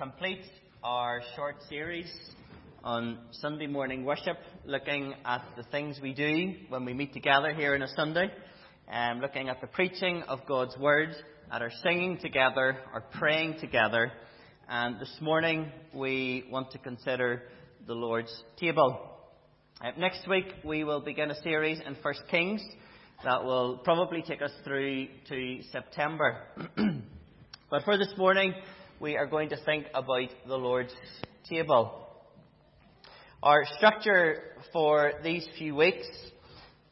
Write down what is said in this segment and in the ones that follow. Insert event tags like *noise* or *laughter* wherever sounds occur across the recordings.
complete our short series on Sunday morning worship, looking at the things we do when we meet together here on a Sunday, and um, looking at the preaching of God's Word, at our singing together, our praying together. And this morning we want to consider the Lord's table. Uh, next week we will begin a series in First Kings that will probably take us through to September. *clears throat* but for this morning, we are going to think about the Lord's table. Our structure for these few weeks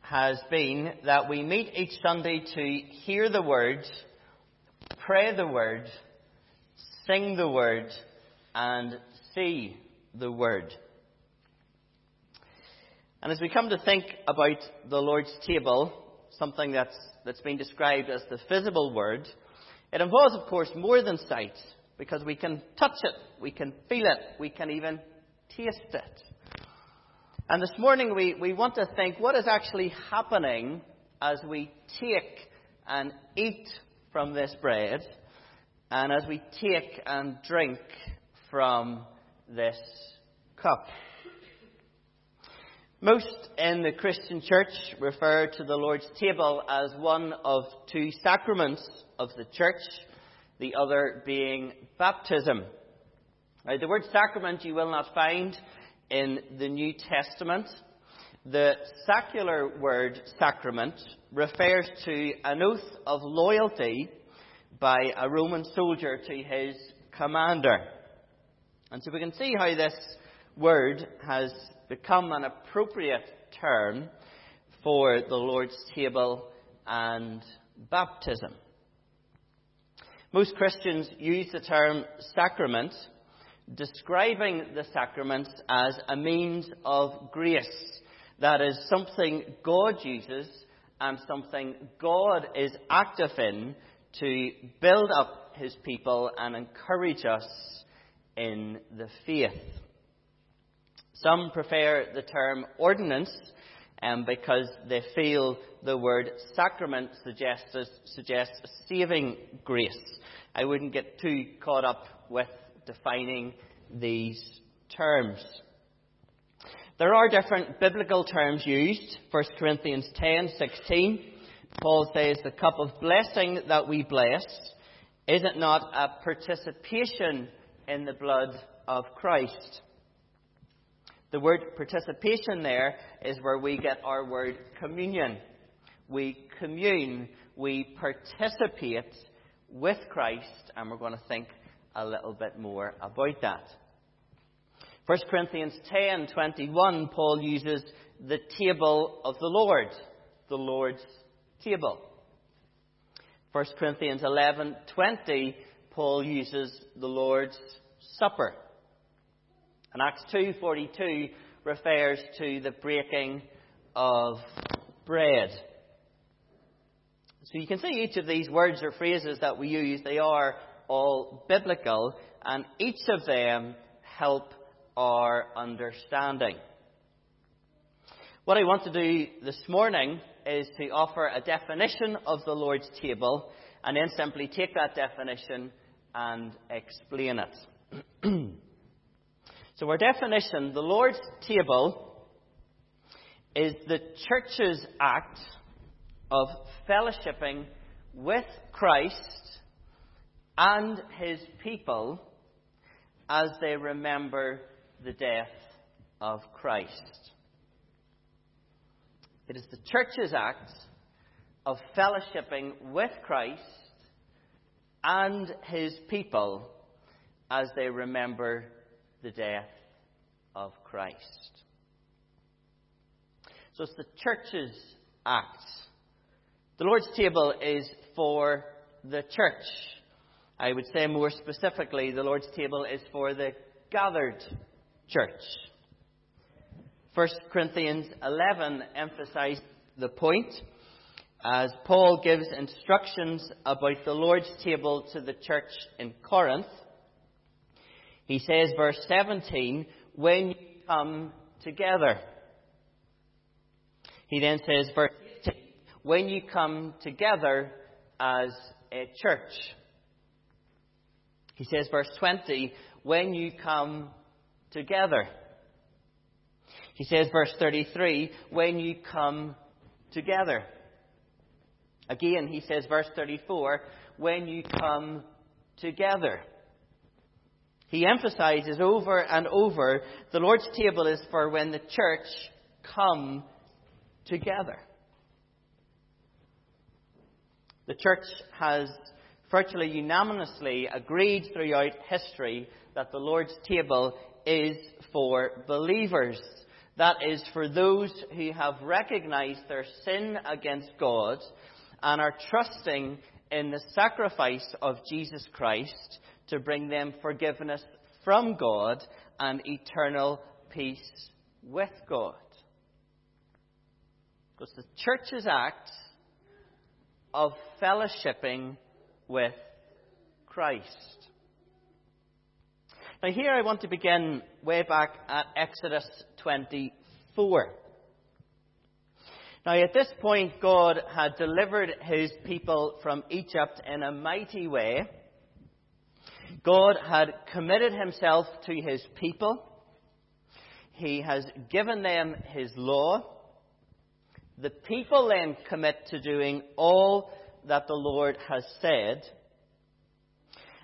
has been that we meet each Sunday to hear the Word, pray the Word, sing the Word, and see the Word. And as we come to think about the Lord's table, something that's, that's been described as the visible Word, it involves, of course, more than sight because we can touch it, we can feel it, we can even taste it. And this morning we, we want to think what is actually happening as we take and eat from this bread and as we take and drink from this cup. Most in the Christian church refer to the Lord's table as one of two sacraments of the church the other being baptism. The word sacrament you will not find in the New Testament. The secular word sacrament refers to an oath of loyalty by a Roman soldier to his commander. And so we can see how this word has become an appropriate term for the Lord's table and baptism. Most Christians use the term sacrament, describing the sacraments as a means of grace. That is something God uses and something God is active in to build up his people and encourage us in the faith. Some prefer the term ordinance um, because they feel the word sacrament suggests, suggests saving grace. I wouldn't get too caught up with defining these terms. There are different biblical terms used. 1 Corinthians 10:16, Paul says, "The cup of blessing that we bless, is it not a participation in the blood of Christ?" The word participation there is where we get our word communion. We commune, we participate with Christ, and we're going to think a little bit more about that. 1 Corinthians 10:21 Paul uses the table of the Lord, the Lord's table. 1 Corinthians 11:20 Paul uses the Lord's supper. And Acts 2:42 refers to the breaking of bread. So you can see each of these words or phrases that we use, they are all biblical, and each of them help our understanding. What I want to do this morning is to offer a definition of the Lord's table and then simply take that definition and explain it. *clears throat* So, our definition the Lord's table is the church's act of fellowshipping with Christ and his people as they remember the death of Christ. It is the church's act of fellowshipping with Christ and his people as they remember the death of Christ. So it's the church's act. The Lord's table is for the church. I would say more specifically, the Lord's table is for the gathered church. 1 Corinthians 11 emphasizes the point as Paul gives instructions about the Lord's table to the church in Corinth. He says, verse 17, when you come together. He then says, verse 18, when you come together as a church. He says, verse 20, when you come together. He says, verse 33, when you come together. Again, he says, verse 34, when you come together. He emphasizes over and over the Lord's table is for when the church come together. The church has virtually unanimously agreed throughout history that the Lord's table is for believers. That is for those who have recognized their sin against God and are trusting in the sacrifice of Jesus Christ to bring them forgiveness from God and eternal peace with God. Because the church's act of fellowshipping with Christ. Now, here I want to begin way back at Exodus 24. Now, at this point, God had delivered his people from Egypt in a mighty way. God had committed himself to his people. He has given them his law. The people then commit to doing all that the Lord has said.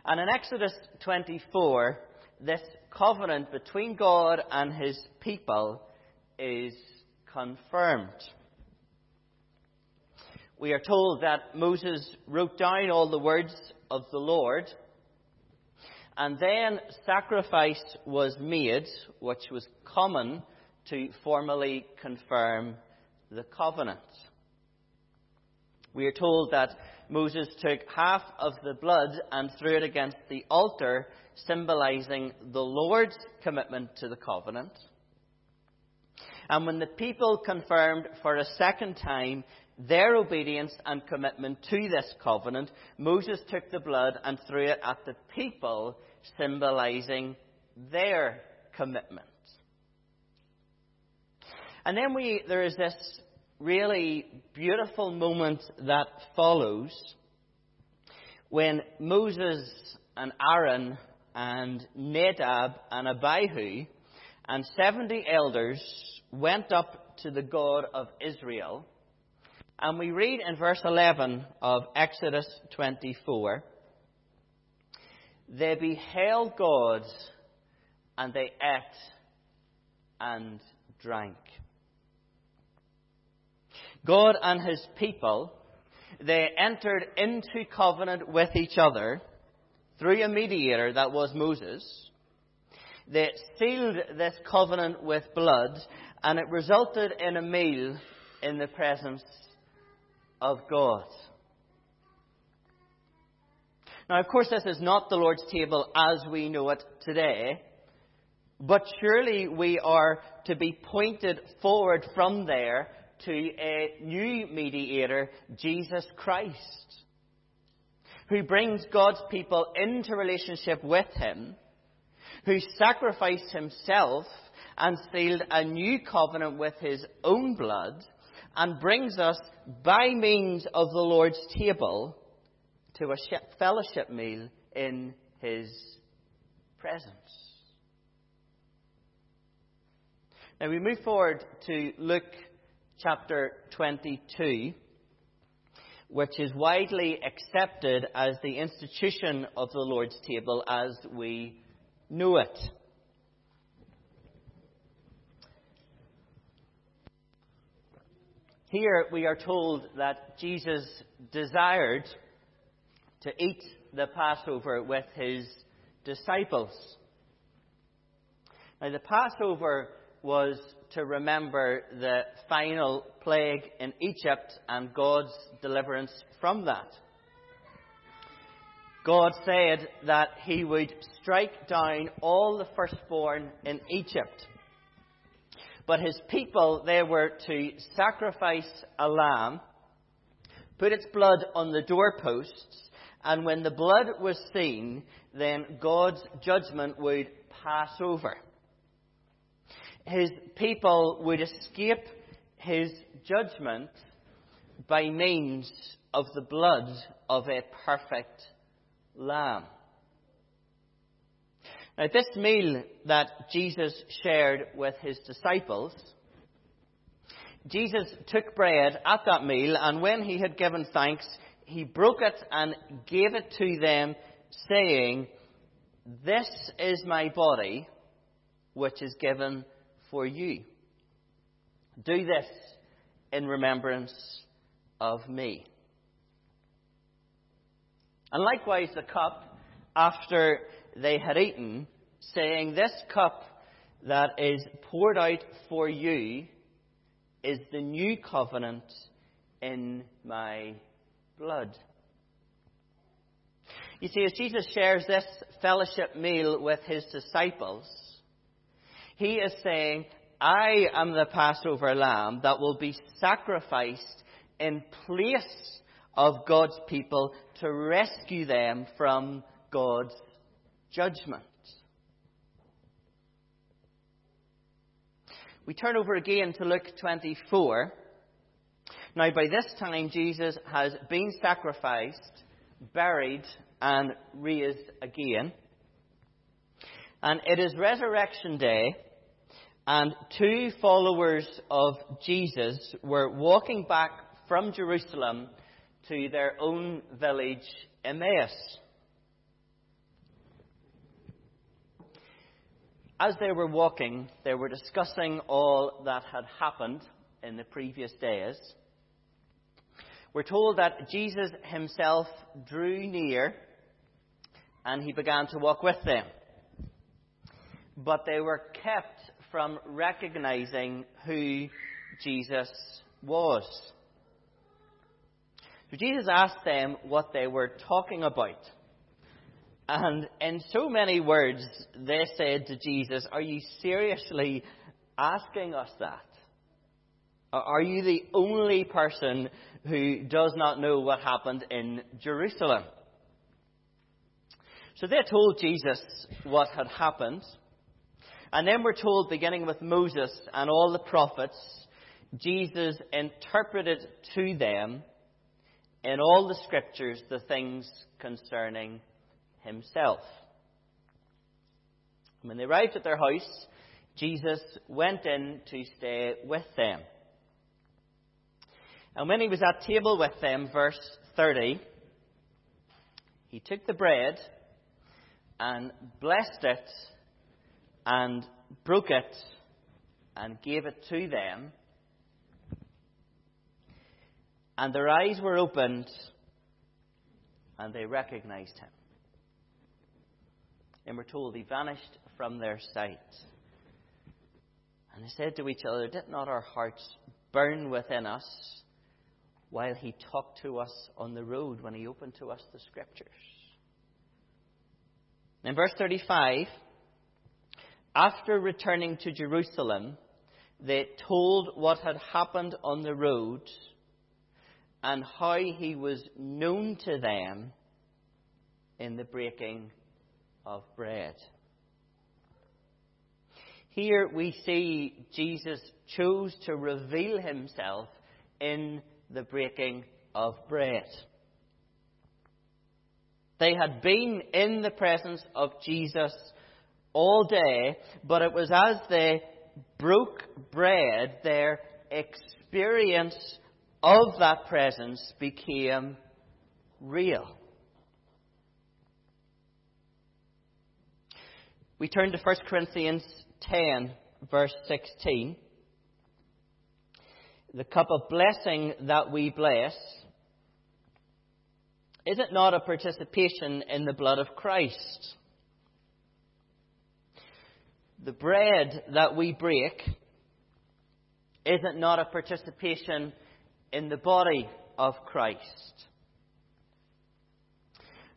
And in Exodus 24, this covenant between God and his people is confirmed. We are told that Moses wrote down all the words of the Lord, and then sacrifice was made, which was common to formally confirm the covenant we are told that Moses took half of the blood and threw it against the altar, symbolizing the Lord's commitment to the covenant. And when the people confirmed for a second time their obedience and commitment to this covenant, Moses took the blood and threw it at the people, symbolizing their commitment. And then we, there is this really beautiful moment that follows when Moses and Aaron and Nadab and Abihu and 70 elders went up to the God of Israel. And we read in verse 11 of Exodus 24 they beheld God and they ate and drank. God and his people, they entered into covenant with each other through a mediator that was Moses. They sealed this covenant with blood, and it resulted in a meal in the presence of God. Now, of course, this is not the Lord's table as we know it today, but surely we are to be pointed forward from there to a new mediator, Jesus Christ, who brings God's people into relationship with Him, who sacrificed Himself and sealed a new covenant with His own blood, and brings us, by means of the Lord's table, to a fellowship meal in His presence. Now we move forward to Luke chapter 22, which is widely accepted as the institution of the Lord's table as we know it. Here we are told that Jesus desired to eat the Passover with his disciples. Now, the Passover was to remember the final plague in Egypt and God's deliverance from that. God said that He would strike down all the firstborn in Egypt. But His people, they were to sacrifice a lamb, put its blood on the doorposts, and when the blood was seen, then God's judgment would pass over his people would escape his judgment by means of the blood of a perfect lamb. Now, this meal that Jesus shared with his disciples, Jesus took bread at that meal, and when he had given thanks, he broke it and gave it to them, saying, This is my body, which is given for you. Do this in remembrance of me. And likewise, the cup, after they had eaten, saying, This cup that is poured out for you is the new covenant in my blood. You see, as Jesus shares this fellowship meal with his disciples, he is saying, I am the Passover lamb that will be sacrificed in place of God's people to rescue them from God's judgment. We turn over again to Luke 24. Now, by this time, Jesus has been sacrificed, buried, and raised again. And it is resurrection day, and two followers of Jesus were walking back from Jerusalem to their own village, Emmaus. As they were walking, they were discussing all that had happened in the previous days. We're told that Jesus himself drew near and he began to walk with them. But they were kept from recognizing who Jesus was. So Jesus asked them what they were talking about. And in so many words, they said to Jesus, Are you seriously asking us that? Are you the only person who does not know what happened in Jerusalem? So they told Jesus what had happened. And then we're told, beginning with Moses and all the prophets, Jesus interpreted to them in all the scriptures the things concerning himself. When they arrived at their house, Jesus went in to stay with them. And when he was at table with them, verse 30, he took the bread and blessed it and broke it and gave it to them. And their eyes were opened and they recognized him. And we're told he vanished from their sight. And they said to each other, Did not our hearts burn within us while he talked to us on the road when he opened to us the scriptures? In verse 35, after returning to Jerusalem, they told what had happened on the road and how he was known to them in the breaking of bread. Here we see Jesus chose to reveal himself in the breaking of bread. They had been in the presence of Jesus all day, but it was as they broke bread, their experience of that presence became real. We turn to 1 Corinthians 10, verse 16. The cup of blessing that we bless, is it not a participation in the blood of Christ? The bread that we break, is it not a participation in the body of Christ.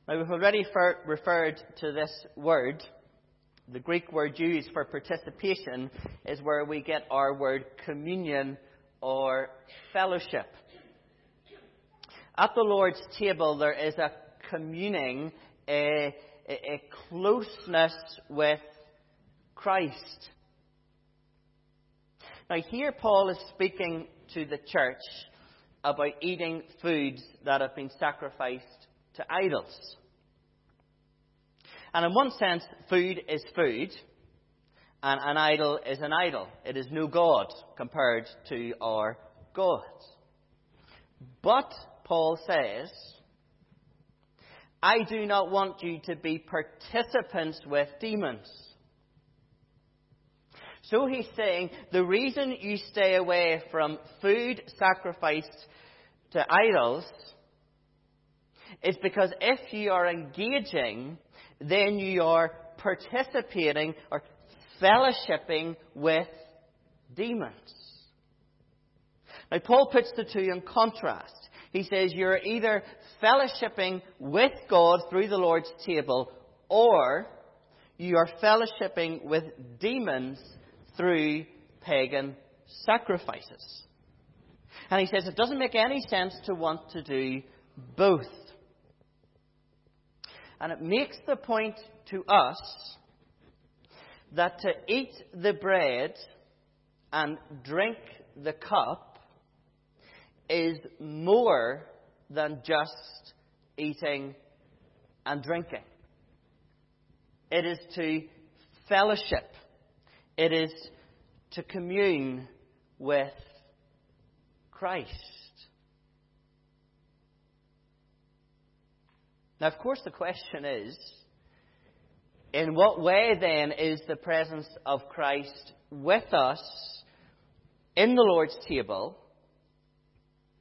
Now, we've already referred to this word. The Greek word used for participation is where we get our word communion or fellowship. At the Lord's table, there is a communing, a, a closeness with Christ. Now, here Paul is speaking to the church about eating foods that have been sacrificed to idols. And in one sense, food is food, and an idol is an idol. It is no God compared to our God. But, Paul says, I do not want you to be participants with demons. So he's saying the reason you stay away from food sacrificed to idols is because if you are engaging, then you are participating or fellowshipping with demons. Now, Paul puts the two in contrast. He says you're either fellowshipping with God through the Lord's table, or you are fellowshipping with demons through pagan sacrifices. And he says it doesn't make any sense to want to do both. And it makes the point to us that to eat the bread and drink the cup is more than just eating and drinking. It is to fellowship. It is to commune with Christ. Now, of course, the question is in what way then is the presence of Christ with us in the Lord's table?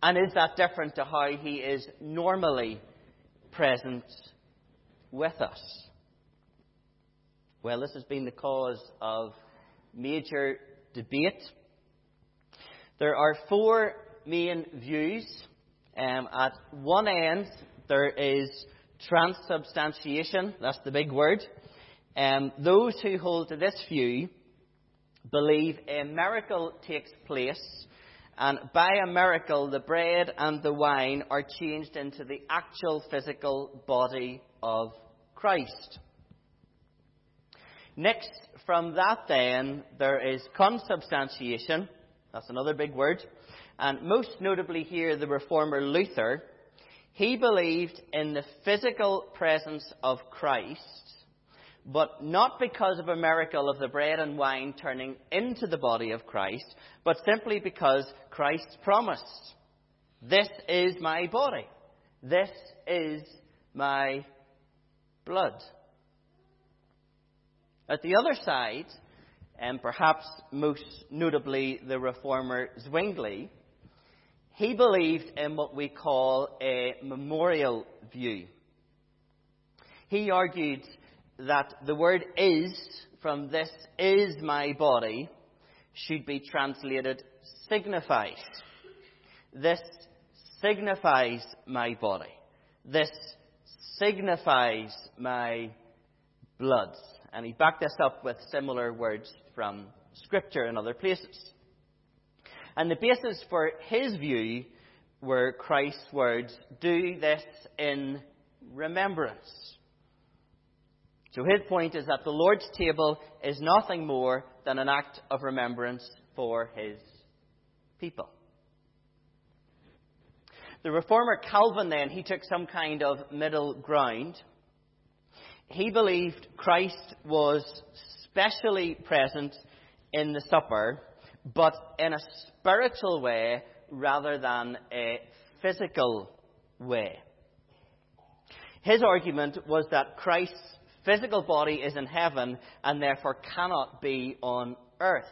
And is that different to how he is normally present with us? Well, this has been the cause of major debate. There are four main views. Um, at one end, there is transubstantiation. That's the big word. Um, those who hold to this view believe a miracle takes place, and by a miracle, the bread and the wine are changed into the actual physical body of Christ. Next from that, then, there is consubstantiation. That's another big word. And most notably here, the reformer Luther. He believed in the physical presence of Christ, but not because of a miracle of the bread and wine turning into the body of Christ, but simply because Christ promised, This is my body. This is my blood. At the other side, and perhaps most notably the reformer Zwingli, he believed in what we call a memorial view. He argued that the word is, from this is my body, should be translated signifies. This signifies my body. This signifies my blood. And he backed this up with similar words from Scripture and other places. And the basis for his view were Christ's words, do this in remembrance. So his point is that the Lord's table is nothing more than an act of remembrance for his people. The reformer Calvin then, he took some kind of middle ground he believed Christ was specially present in the supper, but in a spiritual way rather than a physical way. His argument was that Christ's physical body is in heaven and therefore cannot be on earth.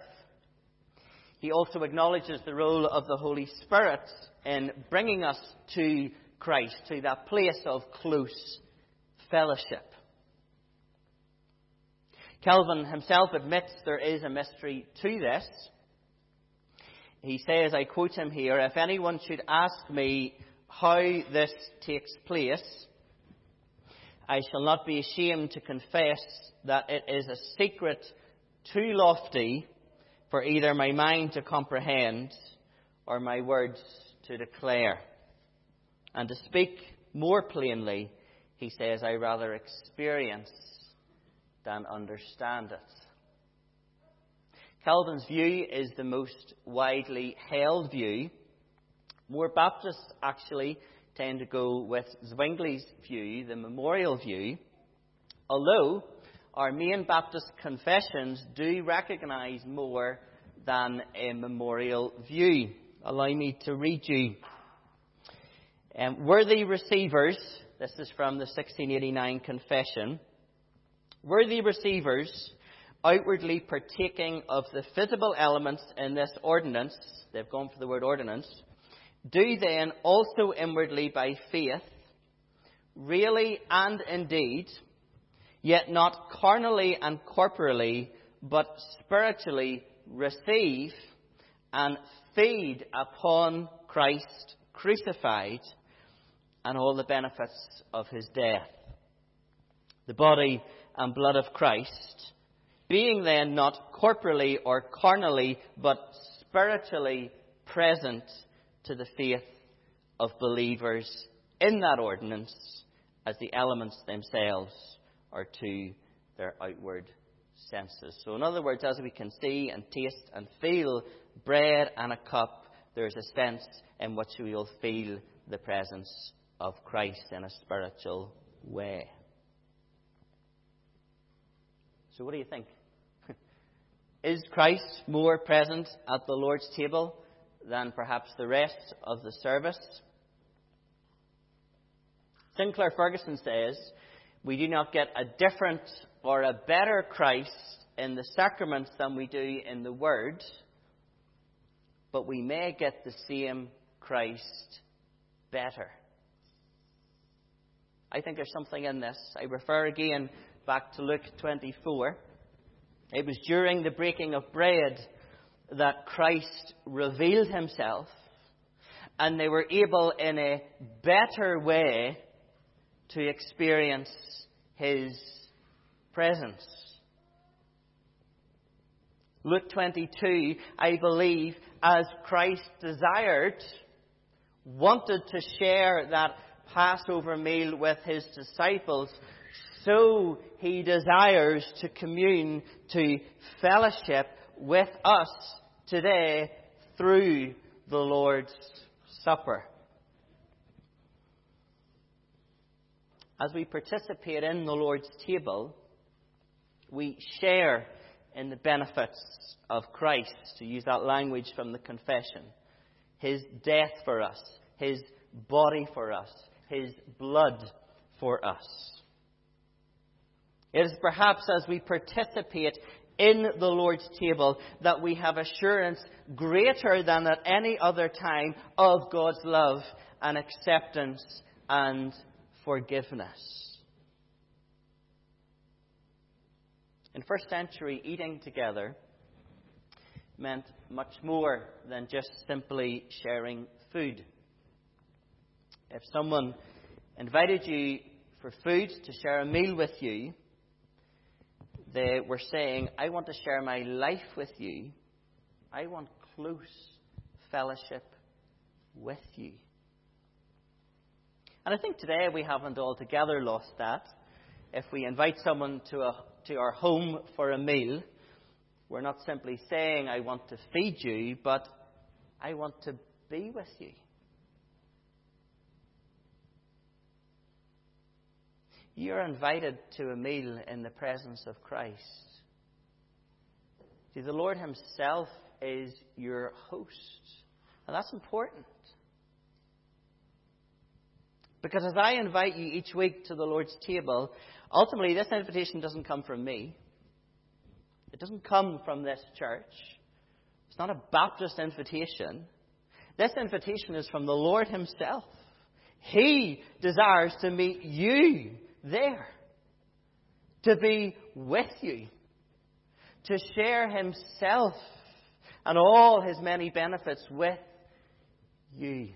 He also acknowledges the role of the Holy Spirit in bringing us to Christ, to that place of close fellowship. Calvin himself admits there is a mystery to this. He says, I quote him here, if anyone should ask me how this takes place, I shall not be ashamed to confess that it is a secret too lofty for either my mind to comprehend or my words to declare. And to speak more plainly, he says, I rather experience than understand it. Calvin's view is the most widely held view. More Baptists actually tend to go with Zwingli's view, the memorial view. Although our main Baptist confessions do recognize more than a memorial view. Allow me to read you. Um, worthy receivers, this is from the 1689 confession. Worthy receivers, outwardly partaking of the visible elements in this ordinance, they've gone for the word ordinance, do then also inwardly by faith, really and indeed, yet not carnally and corporally, but spiritually receive and feed upon Christ crucified and all the benefits of his death. The body and blood of Christ, being then not corporally or carnally, but spiritually present to the faith of believers in that ordinance as the elements themselves are to their outward senses. So, in other words, as we can see and taste and feel bread and a cup, there's a sense in which we will feel the presence of Christ in a spiritual way. So, what do you think? *laughs* Is Christ more present at the Lord's table than perhaps the rest of the service? Sinclair Ferguson says we do not get a different or a better Christ in the sacraments than we do in the Word, but we may get the same Christ better. I think there's something in this. I refer again back to Luke 24. It was during the breaking of bread that Christ revealed himself, and they were able in a better way to experience his presence. Luke 22, I believe, as Christ desired, wanted to share that Passover meal with his disciples, so he desires to commune, to fellowship with us today through the Lord's Supper. as we participate in the Lord's table, we share in the benefits of Christ, to use that language from the confession. His death for us, His body for us, His blood for us. It is perhaps as we participate in the Lord's table that we have assurance greater than at any other time of God's love and acceptance and forgiveness. In first century, eating together meant much more than just simply sharing food. If someone invited you for food to share a meal with you, they were saying, I want to share my life with you. I want close fellowship with you. And I think today we haven't altogether lost that. If we invite someone to, a, to our home for a meal, we're not simply saying, I want to feed you, but I want to be with you. You're invited to a meal in the presence of Christ. See, the Lord Himself is your host. And that's important. Because as I invite you each week to the Lord's table, ultimately this invitation doesn't come from me. It doesn't come from this church. It's not a Baptist invitation. This invitation is from the Lord Himself. He desires to meet you there, to be with you, to share Himself and all His many benefits with you.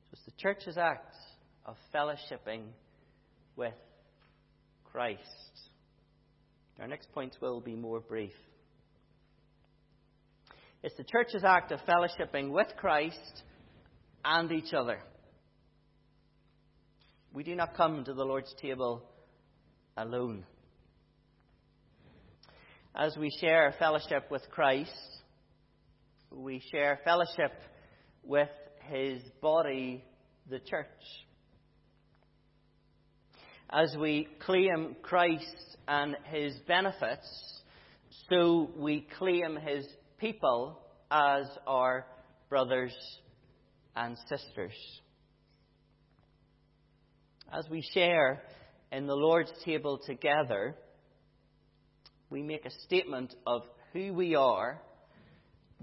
So it's the church's act of fellowshipping with Christ. Our next points will be more brief. It's the church's act of fellowshipping with Christ and each other. We do not come to the Lord's table alone. As we share fellowship with Christ, we share fellowship with his body the church. As we claim Christ and his benefits, so we claim his people as our brothers and sisters. As we share in the Lord's table together, we make a statement of who we are,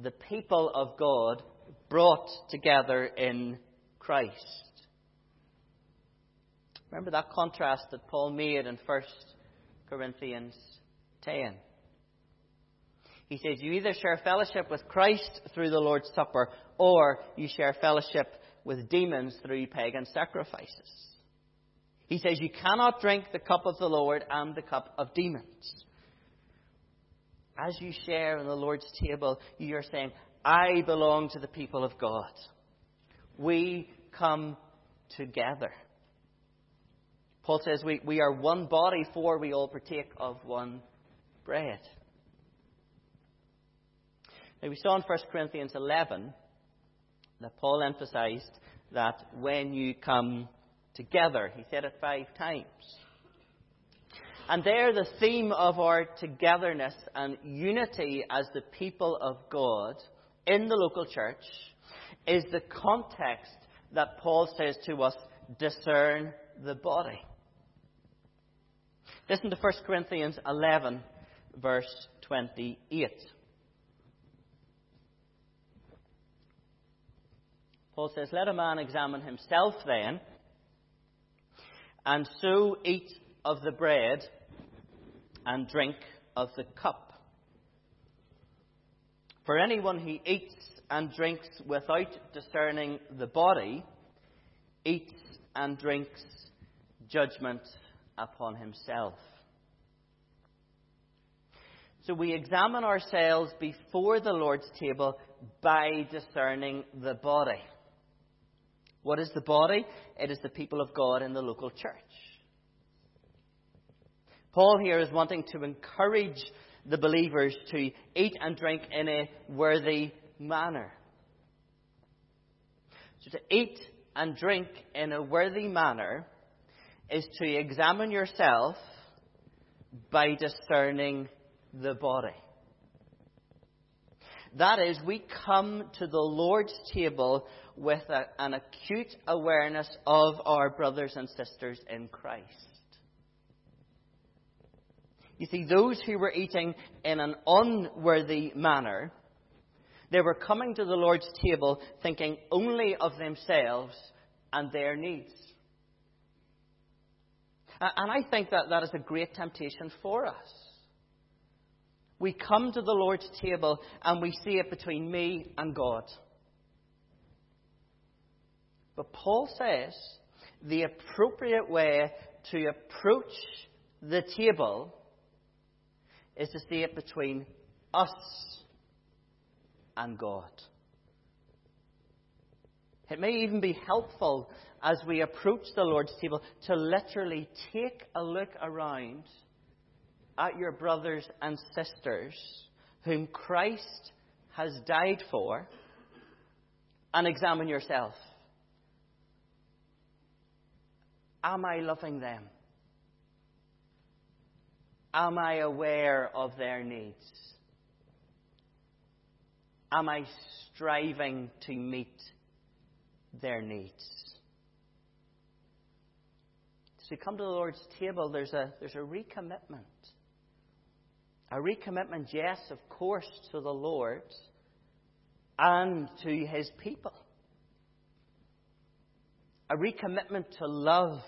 the people of God brought together in Christ. Remember that contrast that Paul made in 1 Corinthians 10. He says, You either share fellowship with Christ through the Lord's Supper, or you share fellowship with demons through pagan sacrifices. He says, You cannot drink the cup of the Lord and the cup of demons. As you share in the Lord's table, you are saying, I belong to the people of God. We come together. Paul says we, we are one body, for we all partake of one bread. Now, we saw in 1 Corinthians 11 that Paul emphasized that when you come together, he said it five times. And there, the theme of our togetherness and unity as the people of God in the local church is the context that Paul says to us discern the body. Listen to 1 Corinthians 11, verse 28. Paul says, Let a man examine himself then, and so eat of the bread and drink of the cup. For anyone who eats and drinks without discerning the body eats and drinks judgment upon himself. So we examine ourselves before the Lord's table by discerning the body. What is the body? It is the people of God in the local church. Paul here is wanting to encourage the believers to eat and drink in a worthy manner. So to eat and drink in a worthy manner is to examine yourself by discerning the body. That is, we come to the Lord's table with a, an acute awareness of our brothers and sisters in Christ. You see, those who were eating in an unworthy manner, they were coming to the Lord's table thinking only of themselves and their needs. And I think that that is a great temptation for us. We come to the Lord's table and we see it between me and God. But Paul says the appropriate way to approach the table is to see it between us and God. It may even be helpful as we approach the Lord's table to literally take a look around at your brothers and sisters whom Christ has died for and examine yourself. Am I loving them? Am I aware of their needs? Am I striving to meet their needs? As we come to the Lord's table, there's a, there's a recommitment. A recommitment, yes, of course, to the Lord and to His people. A recommitment to love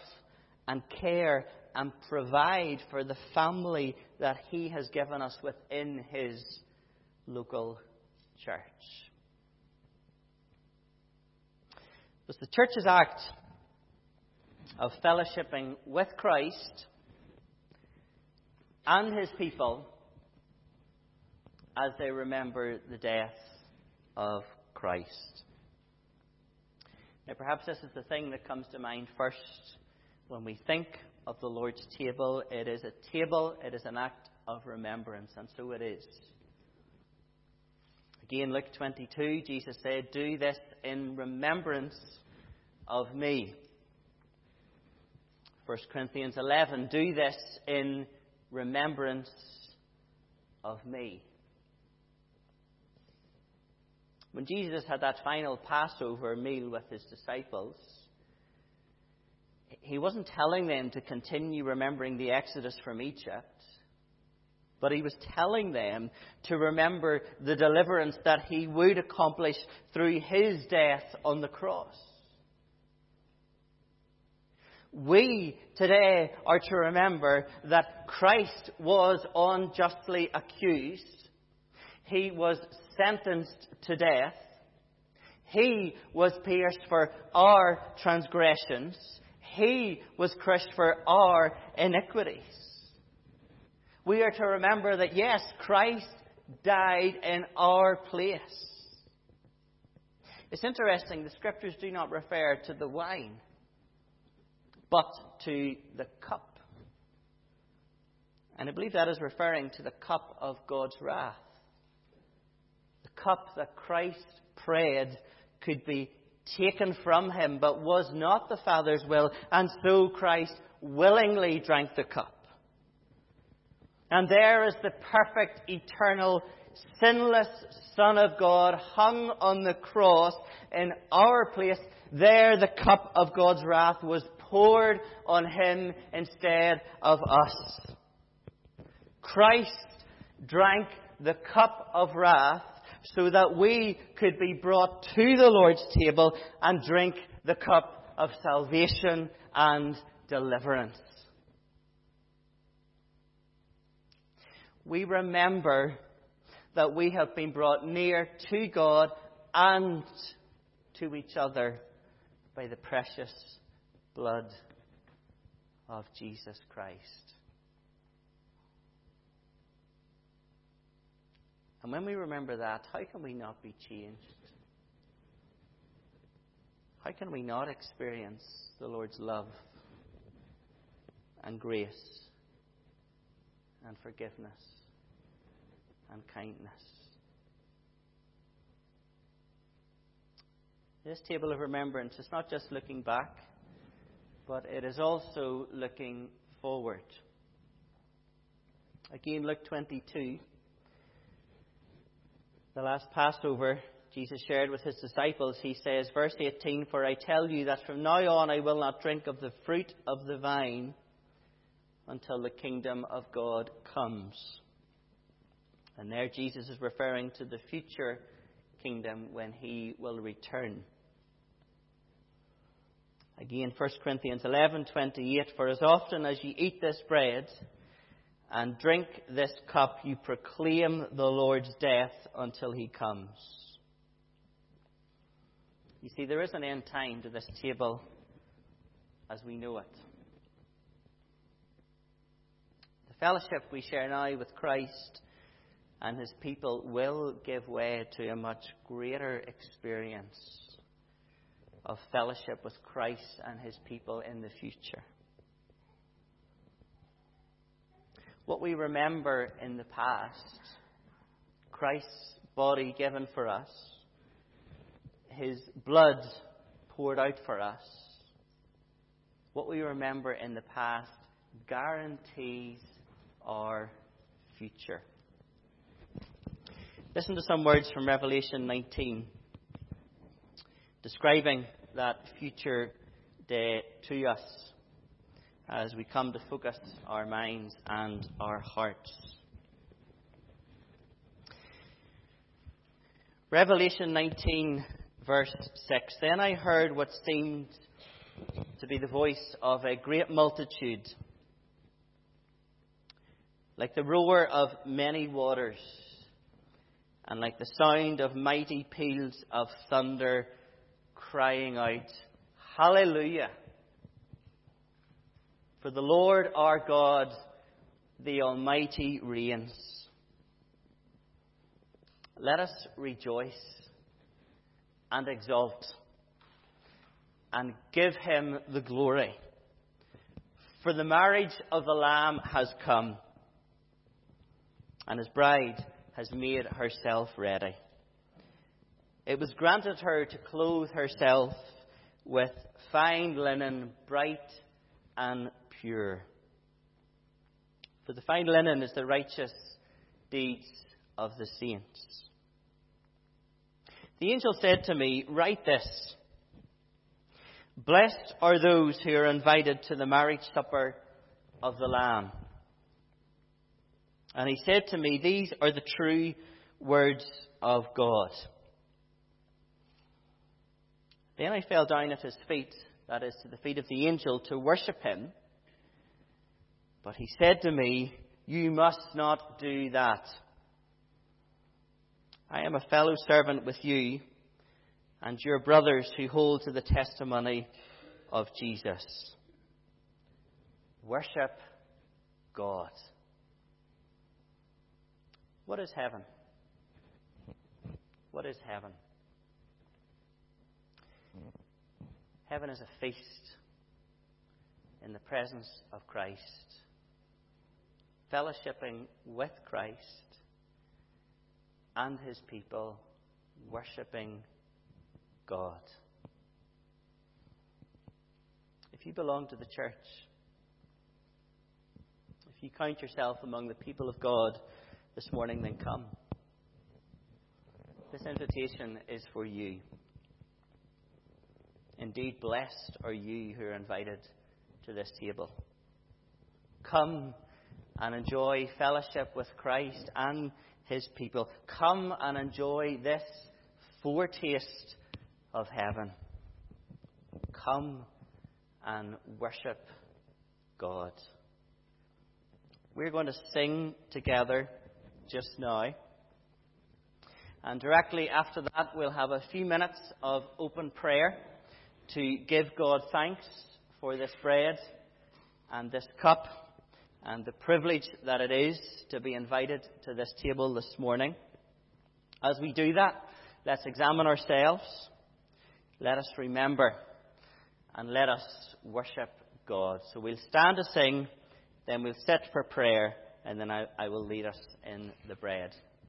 and care and provide for the family that He has given us within His local church. Was the church's act of fellowshipping with Christ and his people as they remember the death of Christ. Now, perhaps this is the thing that comes to mind first when we think of the Lord's table. It is a table, it is an act of remembrance, and so it is. Again, Luke 22, Jesus said, Do this in remembrance of me. 1 Corinthians 11, do this in remembrance of me. When Jesus had that final Passover meal with his disciples, he wasn't telling them to continue remembering the Exodus from Egypt, but he was telling them to remember the deliverance that he would accomplish through his death on the cross. We today are to remember that Christ was unjustly accused. He was sentenced to death. He was pierced for our transgressions. He was crushed for our iniquities. We are to remember that yes, Christ died in our place. It's interesting, the scriptures do not refer to the wine, but to the cup. And I believe that is referring to the cup of God's wrath. Cup that Christ prayed could be taken from him, but was not the Father's will, and so Christ willingly drank the cup. And there is the perfect, eternal, sinless Son of God hung on the cross in our place. There the cup of God's wrath was poured on him instead of us. Christ drank the cup of wrath so that we could be brought to the Lord's table and drink the cup of salvation and deliverance. We remember that we have been brought near to God and to each other by the precious blood of Jesus Christ. And when we remember that, how can we not be changed? How can we not experience the Lord's love and grace and forgiveness and kindness? This table of remembrance is not just looking back, but it is also looking forward. Again, Luke 22 the last Passover, Jesus shared with his disciples, he says, verse 18, For I tell you that from now on I will not drink of the fruit of the vine until the kingdom of God comes. And there Jesus is referring to the future kingdom when he will return. Again, 1 Corinthians 11:28 For as often as you eat this bread and drink this cup, you proclaim the Lord's death until he comes. You see, there is an end time to this table as we know it. The fellowship we share now with Christ and his people will give way to a much greater experience of fellowship with Christ and his people in the future. What we remember in the past Christ's body given for us, his blood poured out for us. What we remember in the past guarantees our future. Listen to some words from Revelation 19 describing that future day to us as we come to focus our minds and our hearts. Revelation 19, verse 6. Then I heard what seemed to be the voice of a great multitude, like the roar of many waters, and like the sound of mighty peals of thunder, crying out, Hallelujah! For the Lord our God, the Almighty, reigns. Let us rejoice and exult and give him the glory. For the marriage of the Lamb has come, and his bride has made herself ready. It was granted her to clothe herself with fine linen, bright and pure. For the fine linen is the righteous deeds of the saints. The angel said to me, Write this Blessed are those who are invited to the marriage supper of the Lamb. And he said to me, These are the true words of God. Then I fell down at his feet, that is, to the feet of the angel, to worship him. But he said to me, You must not do that. I am a fellow servant with you and your brothers who hold to the testimony of Jesus. Worship God. What is heaven? What is heaven? Heaven is a feast in the presence of Christ, fellowshipping with Christ and his people, worshipping God. If you belong to the church, if you count yourself among the people of God this morning, then come. This invitation is for you. Indeed, blessed are you who are invited to this table. Come and enjoy fellowship with Christ and his people. Come and enjoy this foretaste of heaven. Come and worship God. We're going to sing together just now. And directly after that, we'll have a few minutes of open prayer to give God thanks for this bread and this cup and the privilege that it is to be invited to this table this morning. As we do that, let's examine ourselves, let us remember, and let us worship God. So we'll stand to sing, then we'll sit for prayer, and then I, I will lead us in the bread.